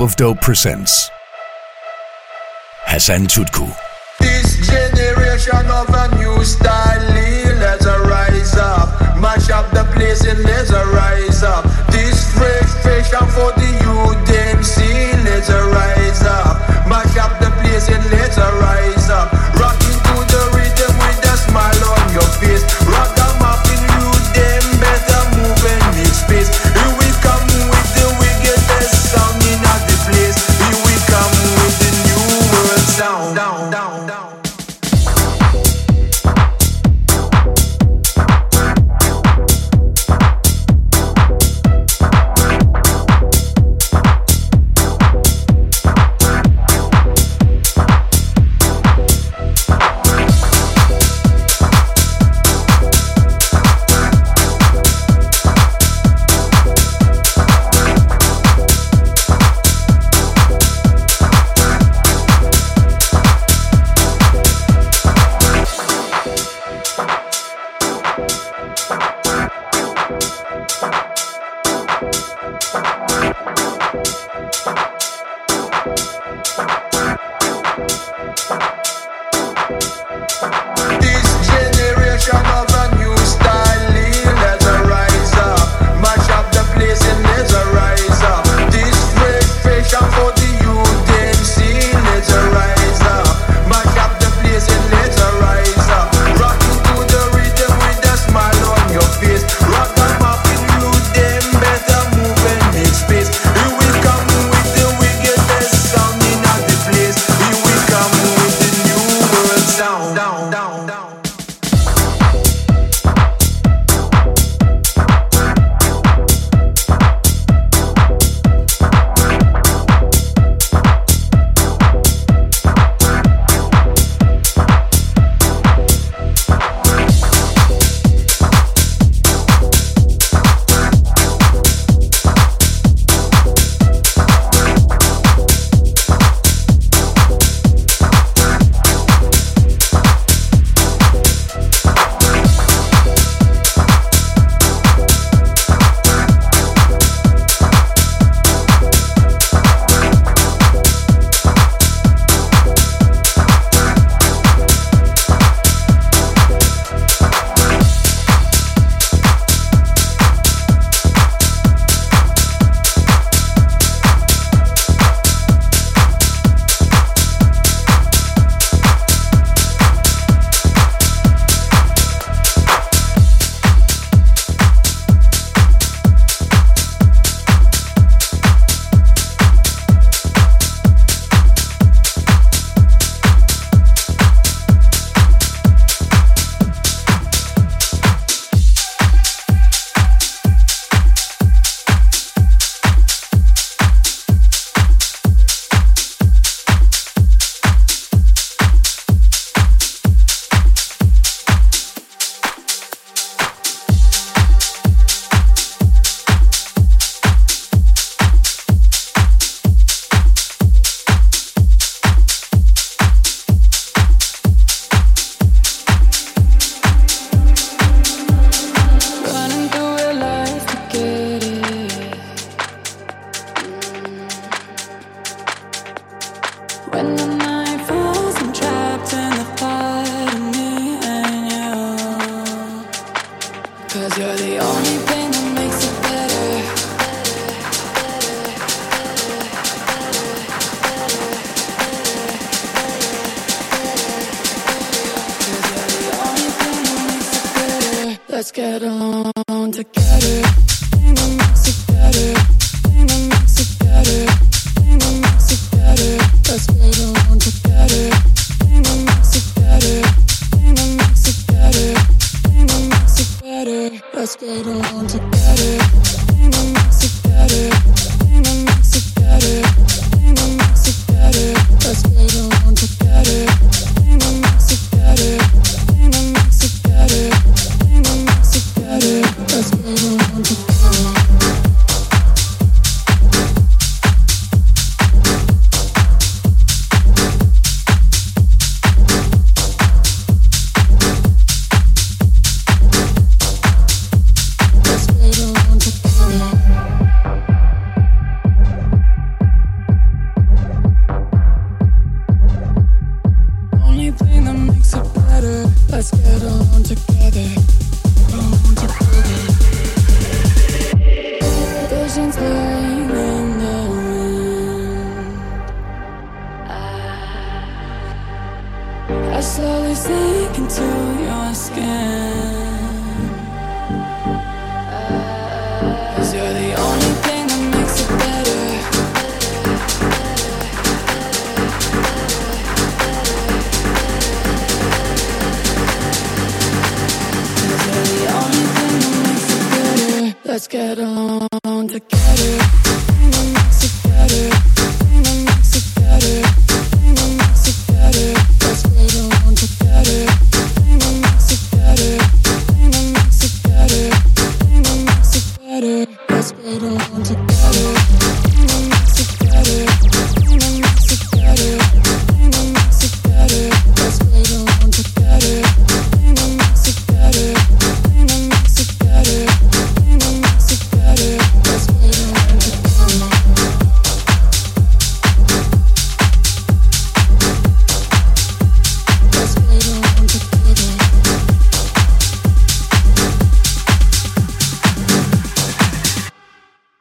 Of Dope presents Hassan Tutku. This generation of a new style, let's up. Mash up the place and let's up. This fresh fashion for the let's up. Mash up the place and let's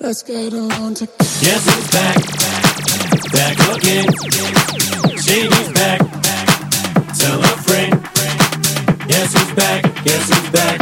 Let's get on to. Yes, it's back, back again. Shady's back, tell a friend. Yes, he's back, yes, he's back.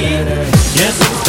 Yes.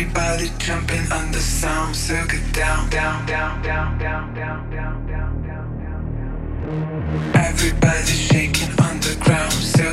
Everybody jumping on the sound circuit down, down, down, down, down, down, down, down, down, down. Everybody shaking on the ground circuit.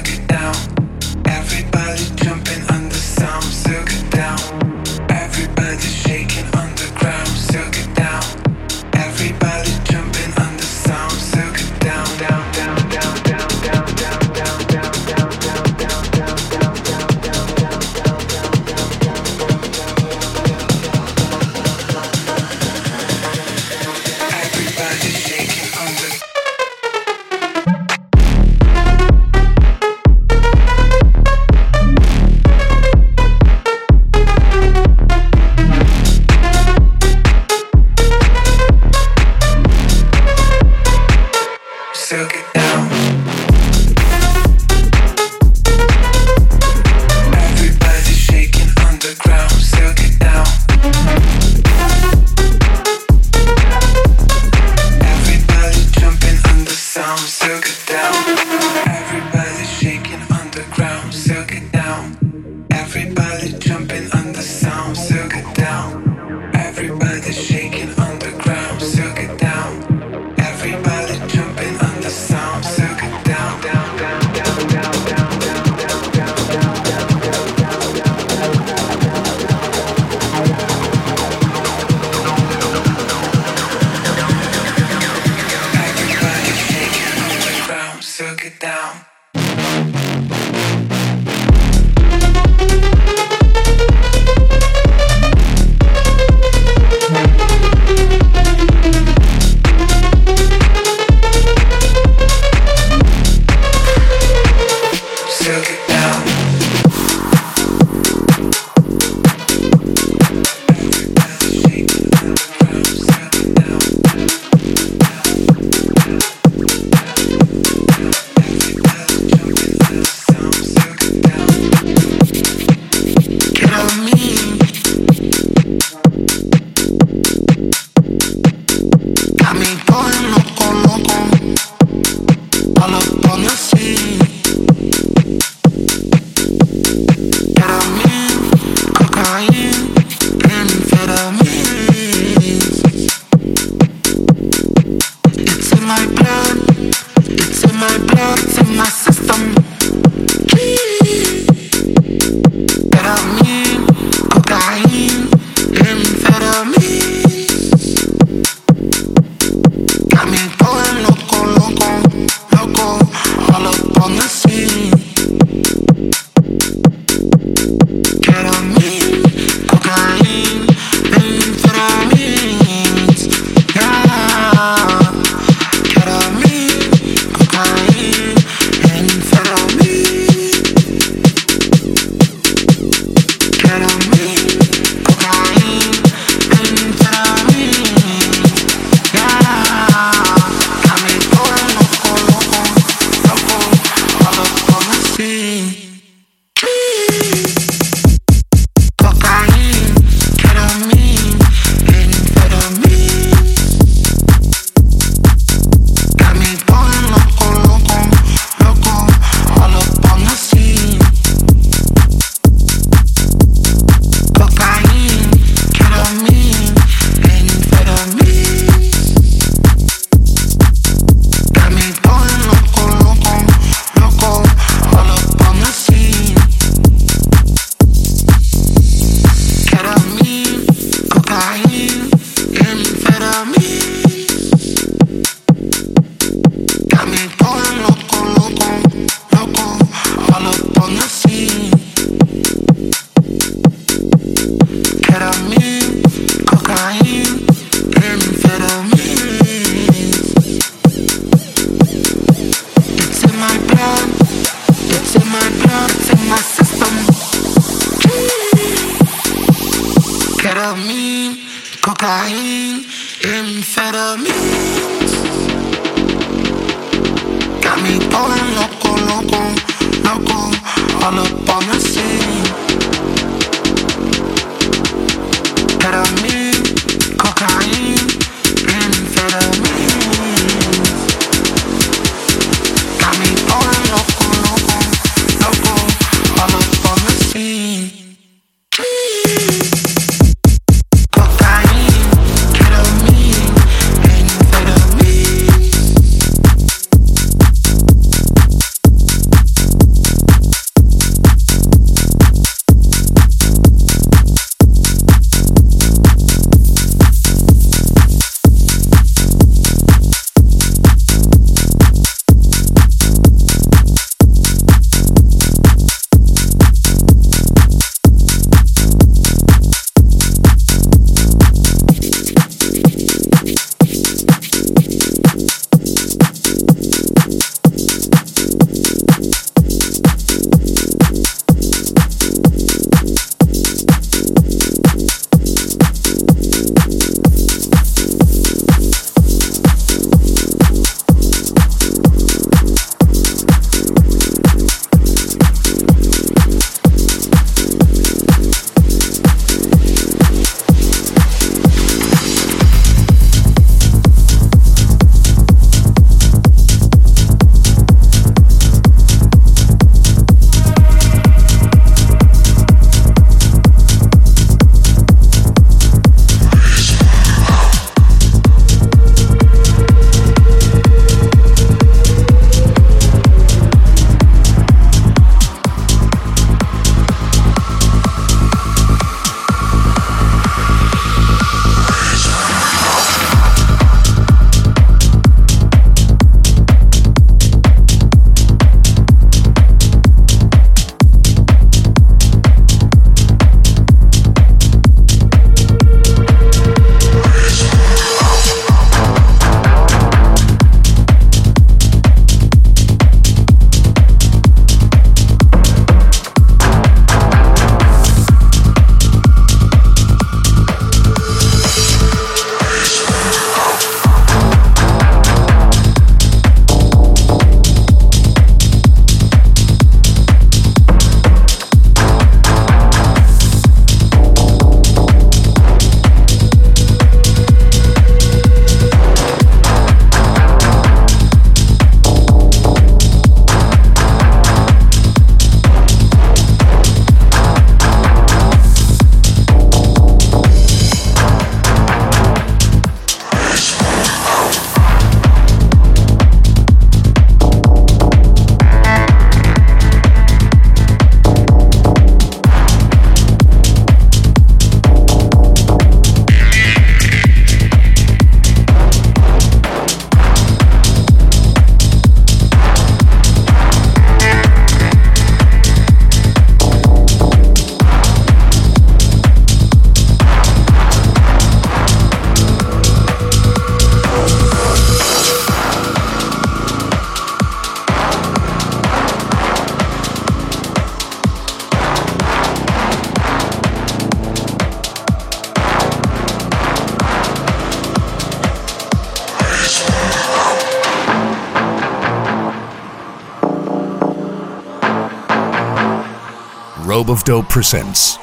Presents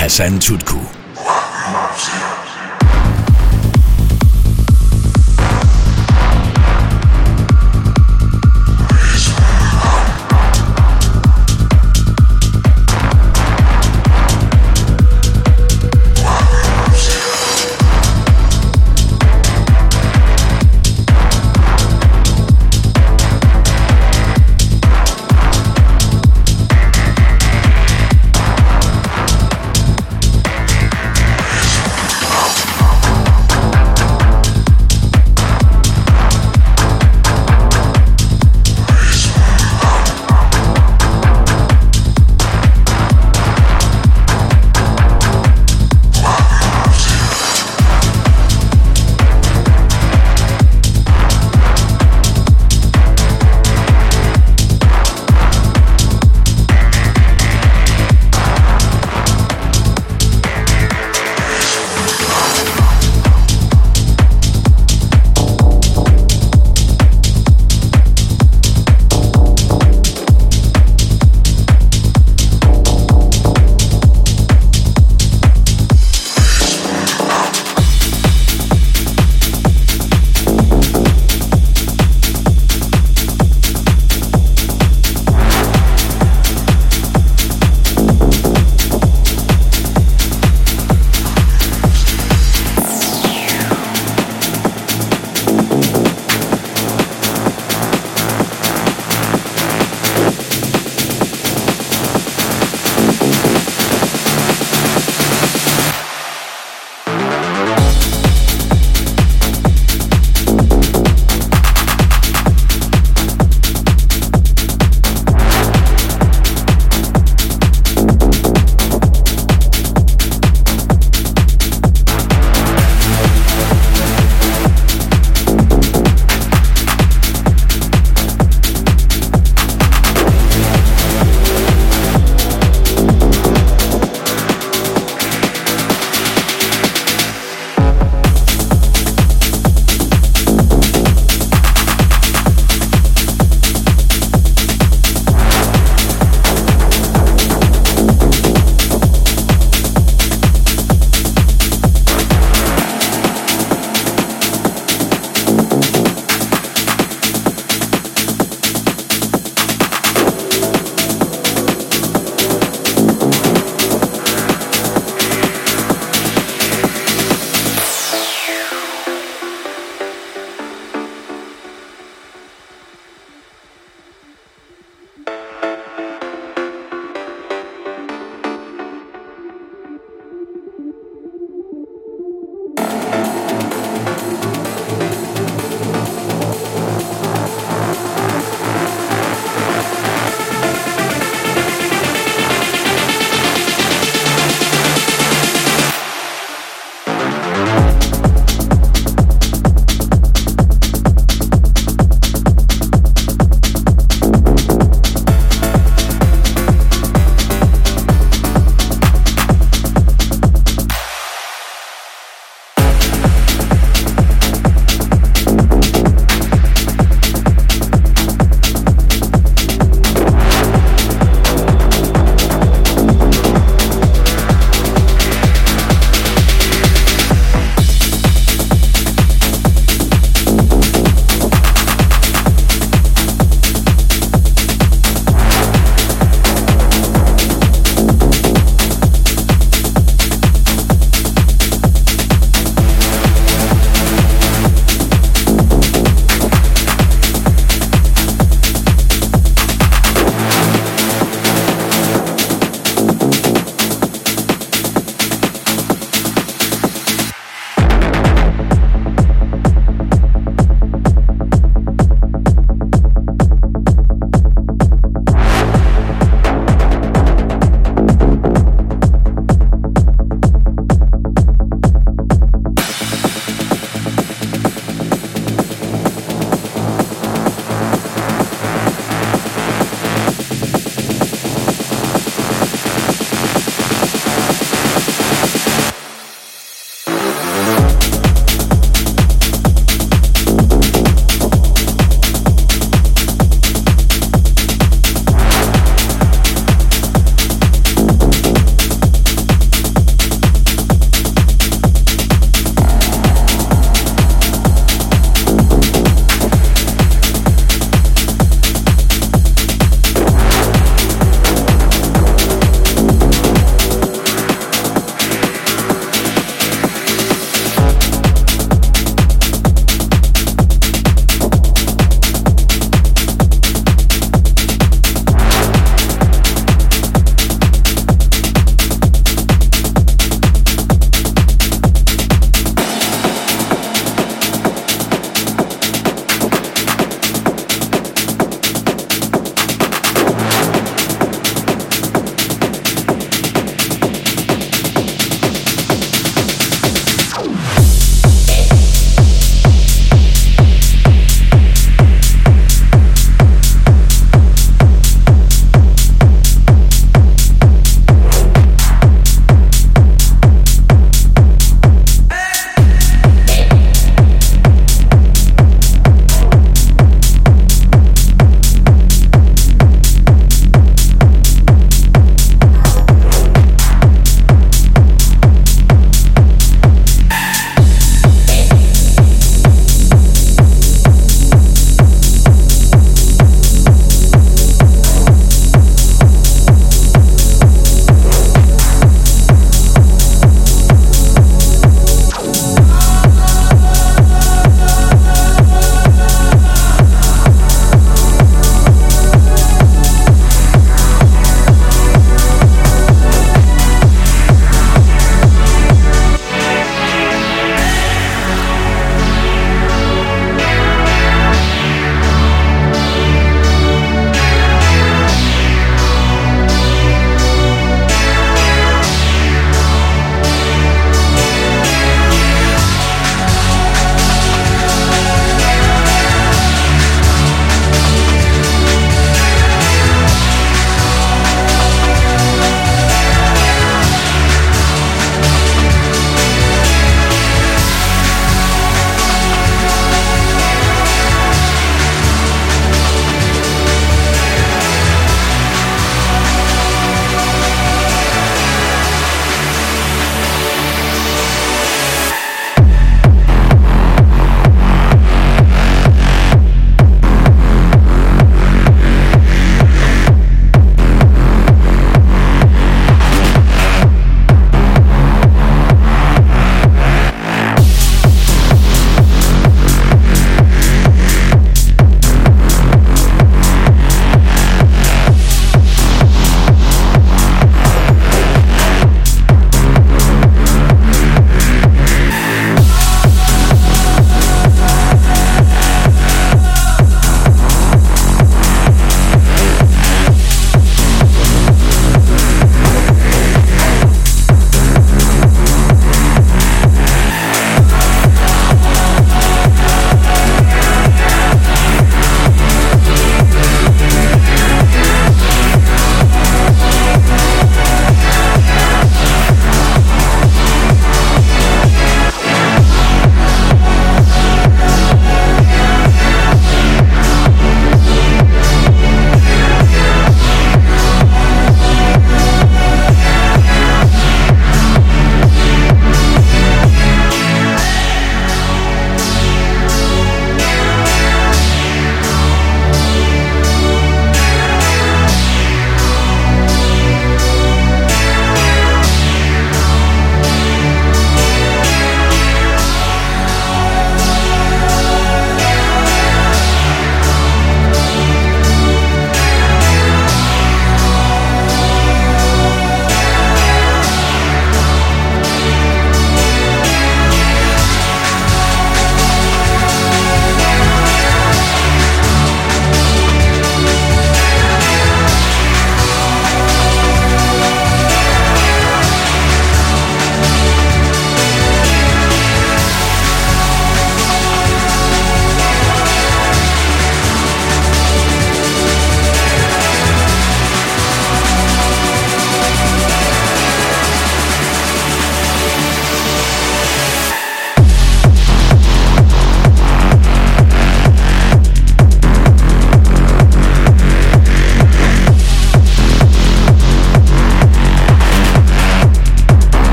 Hassan Tutku.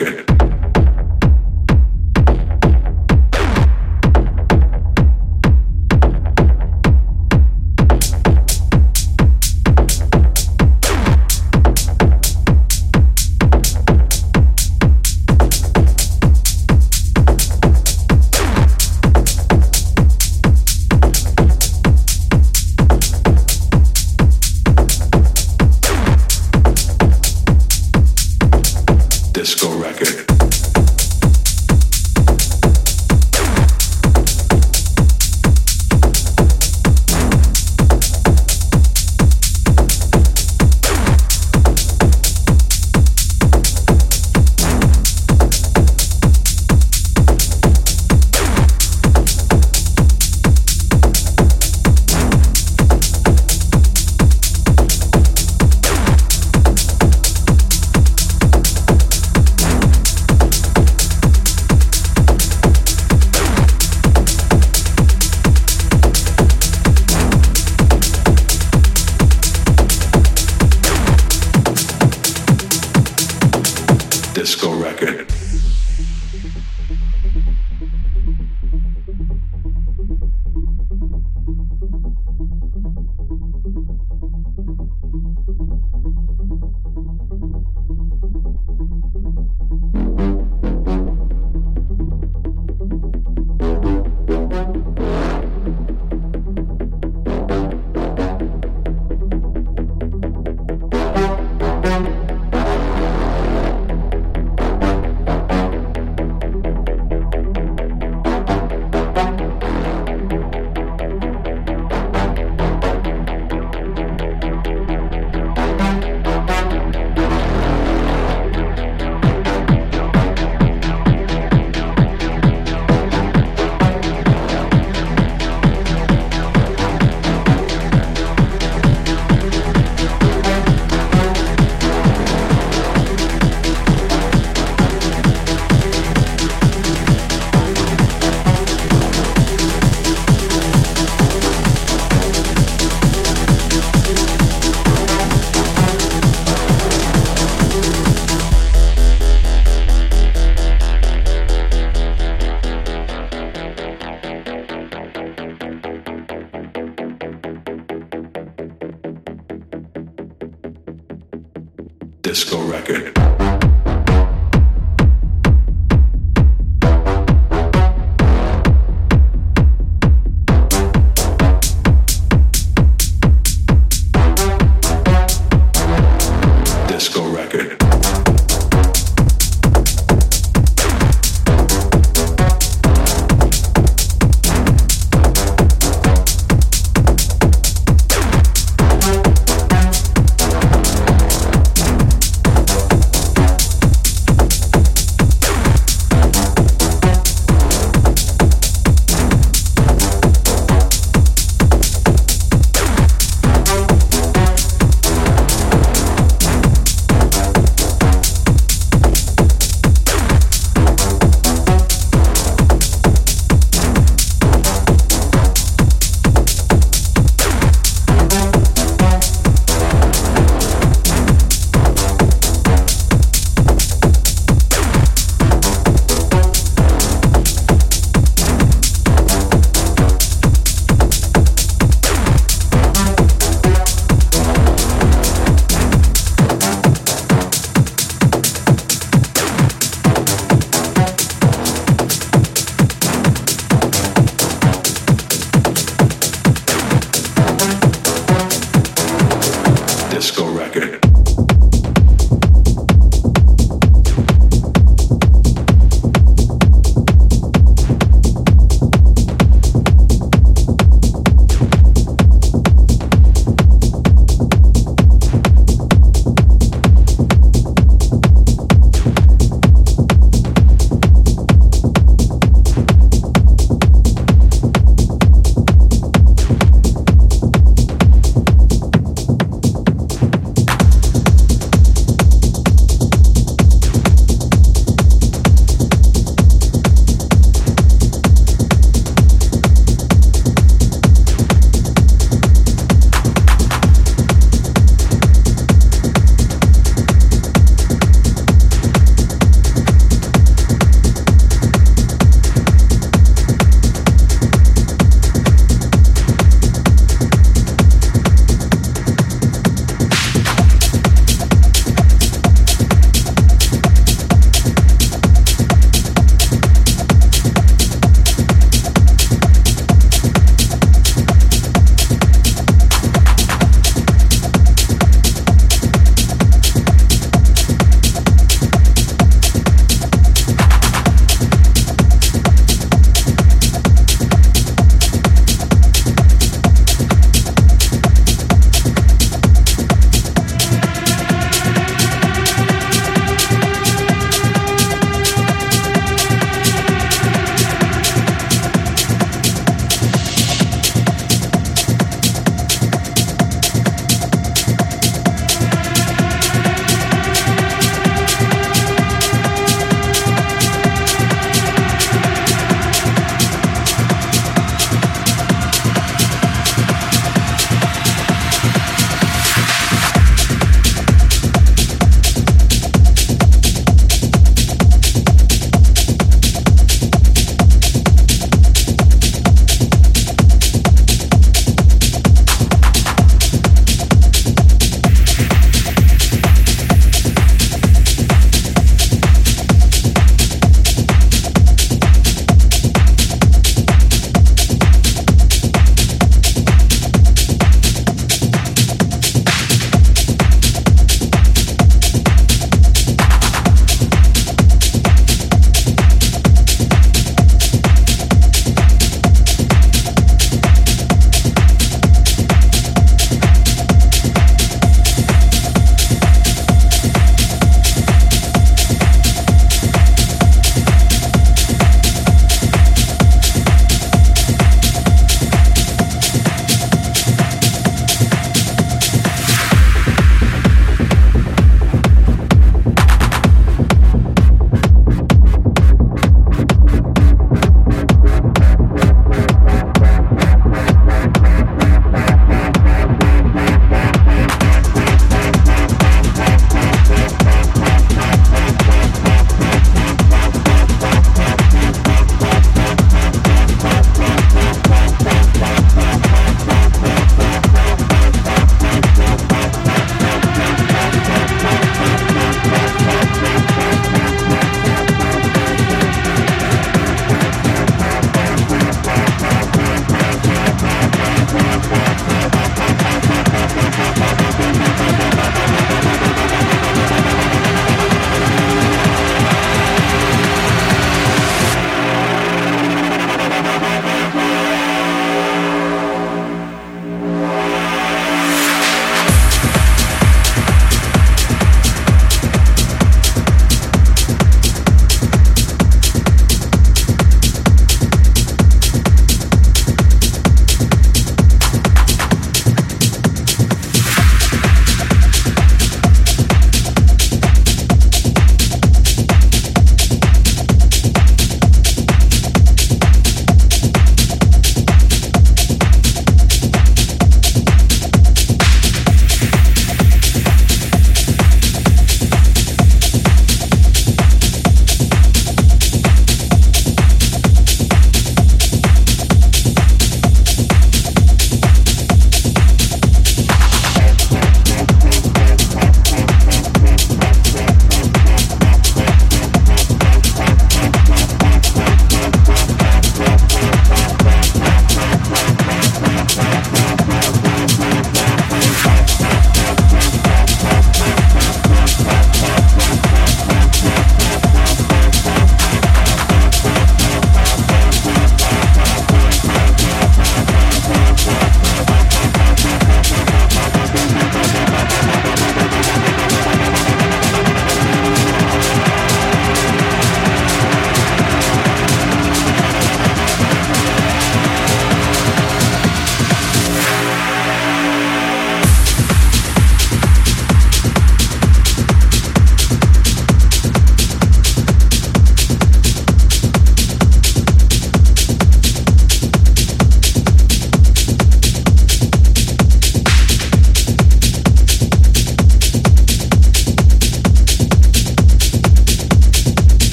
record.